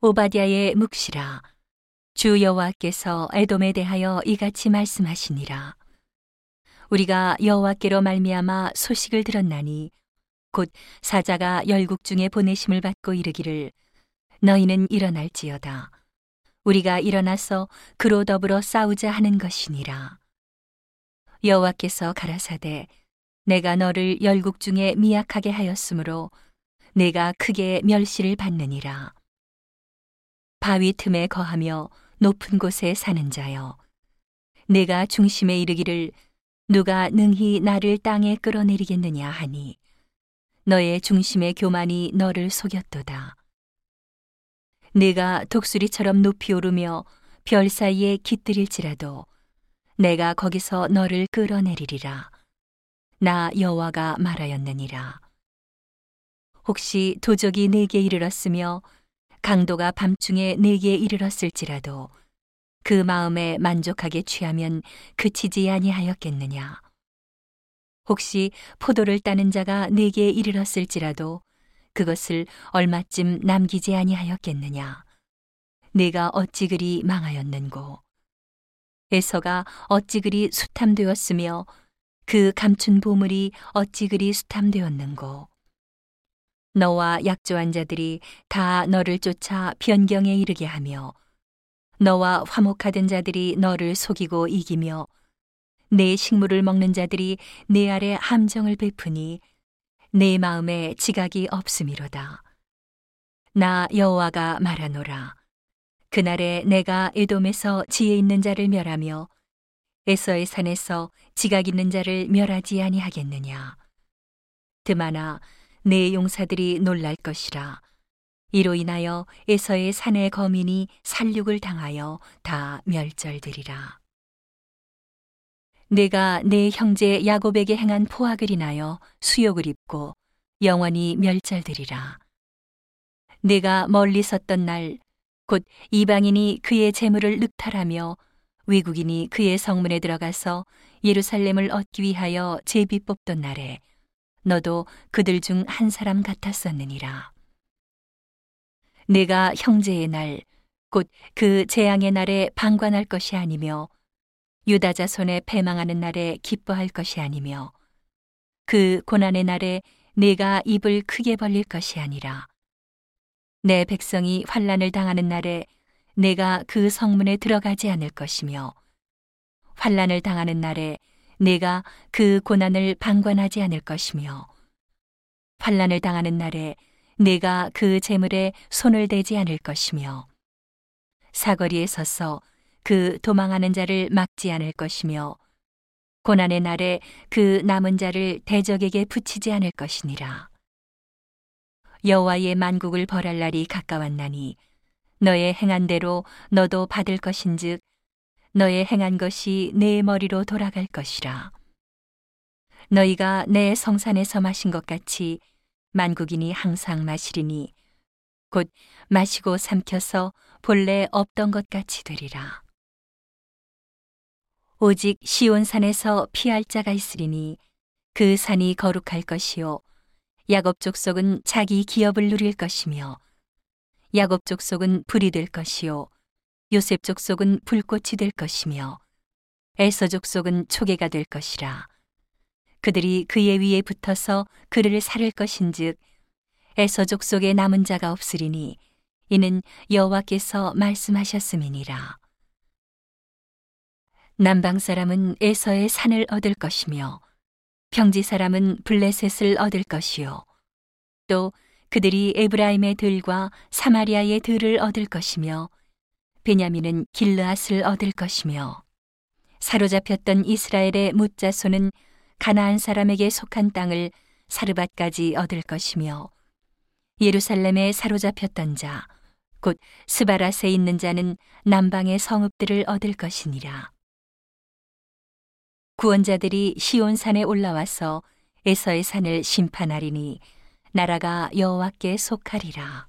오바댜의 묵시라. 주 여호와께서 에돔에 대하여 이같이 말씀하시니라. 우리가 여호와께로 말미암아 소식을 들었나니 곧 사자가 열국 중에 보내심을 받고 이르기를 너희는 일어날지어다. 우리가 일어나서 그로 더불어 싸우자 하는 것이니라. 여호와께서 가라사대 내가 너를 열국 중에 미약하게 하였으므로 내가 크게 멸시를 받느니라 바위 틈에 거하며 높은 곳에 사는 자여 내가 중심에 이르기를 누가 능히 나를 땅에 끌어내리겠느냐 하니 너의 중심의 교만이 너를 속였도다. 내가 독수리처럼 높이 오르며 별 사이에 깃들일지라도 내가 거기서 너를 끌어내리리라. 나 여호와가 말하였느니라. 혹시 도적이 내게 이르렀으며 강도가 밤중에 내게 이르렀을지라도 그 마음에 만족하게 취하면 그치지 아니하였겠느냐. 혹시 포도를 따는 자가 내게 이르렀을지라도 그것을 얼마쯤 남기지 아니하였겠느냐. 내가 어찌 그리 망하였는고. 에서가 어찌 그리 수탐되었으며 그 감춘 보물이 어찌 그리 수탐되었는고. 너와 약조한 자들이 다 너를 쫓아 변경에 이르게 하며 너와 화목하던 자들이 너를 속이고 이기며 내 식물을 먹는 자들이 내 아래 함정을 베푸니 내 마음에 지각이 없음이로다. 나 여호와가 말하노라. 그날에 내가 에돔에서 지혜 있는 자를 멸하며 에서의 산에서 지각 있는 자를 멸하지 아니하겠느냐. 드마나 내 용사들이 놀랄 것이라. 이로 인하여 에서의 산의 거민이 살육을 당하여 다 멸절되리라. 내가 내 형제 야곱에게 행한 포악을 인하여 수욕을 입고 영원히 멸절되리라. 내가 멀리 섰던 날, 곧 이방인이 그의 재물을 늑탈하며 외국인이 그의 성문에 들어가서 예루살렘을 얻기 위하여 제비 뽑던 날에 너도 그들 중 한 사람 같았었느니라. 내가 형제의 날, 곧 그 재앙의 날에 방관할 것이 아니며 유다 자손의 패망하는 날에 기뻐할 것이 아니며 그 고난의 날에 내가 입을 크게 벌릴 것이 아니라 내 백성이 환란을 당하는 날에 내가 그 성문에 들어가지 않을 것이며 환란을 당하는 날에 내가 그 고난을 방관하지 않을 것이며 환란을 당하는 날에 내가 그 재물에 손을 대지 않을 것이며 사거리에 서서 그 도망하는 자를 막지 않을 것이며 고난의 날에 그 남은 자를 대적에게 붙이지 않을 것이니라. 여호와의 만국을 벌할 날이 가까웠나니 너의 행한 대로 너도 받을 것인즉 너의 행한 것이 내 머리로 돌아갈 것이라. 너희가 내 성산에서 마신 것 같이 만국인이 항상 마시리니 곧 마시고 삼켜서 본래 없던 것 같이 되리라. 오직 시온산에서 피할 자가 있으리니 그 산이 거룩할 것이요 야곱 족속은 자기 기업을 누릴 것이며 야곱 족속은 불이 될 것이요 요셉 족속은 불꽃이 될 것이며 에서 족속은 초계가 될 것이라. 그들이 그의 위에 붙어서 그를 살을 것인즉 에서 족속에 남은 자가 없으리니 이는 여호와께서 말씀하셨음이니라. 남방 사람은 에서의 산을 얻을 것이며 평지 사람은 블레셋을 얻을 것이요 또 그들이 에브라임의 들과 사마리아의 들을 얻을 것이며 베냐민은 길르앗을 얻을 것이며 사로잡혔던 이스라엘의 묻자손은 가나안 사람에게 속한 땅을 사르밧까지 얻을 것이며 예루살렘에 사로잡혔던 자 곧 스바라스에 있는 자는 남방의 성읍들을 얻을 것이니라. 구원자들이 시온산에 올라와서 에서의 산을 심판하리니 나라가 여호와께 속하리라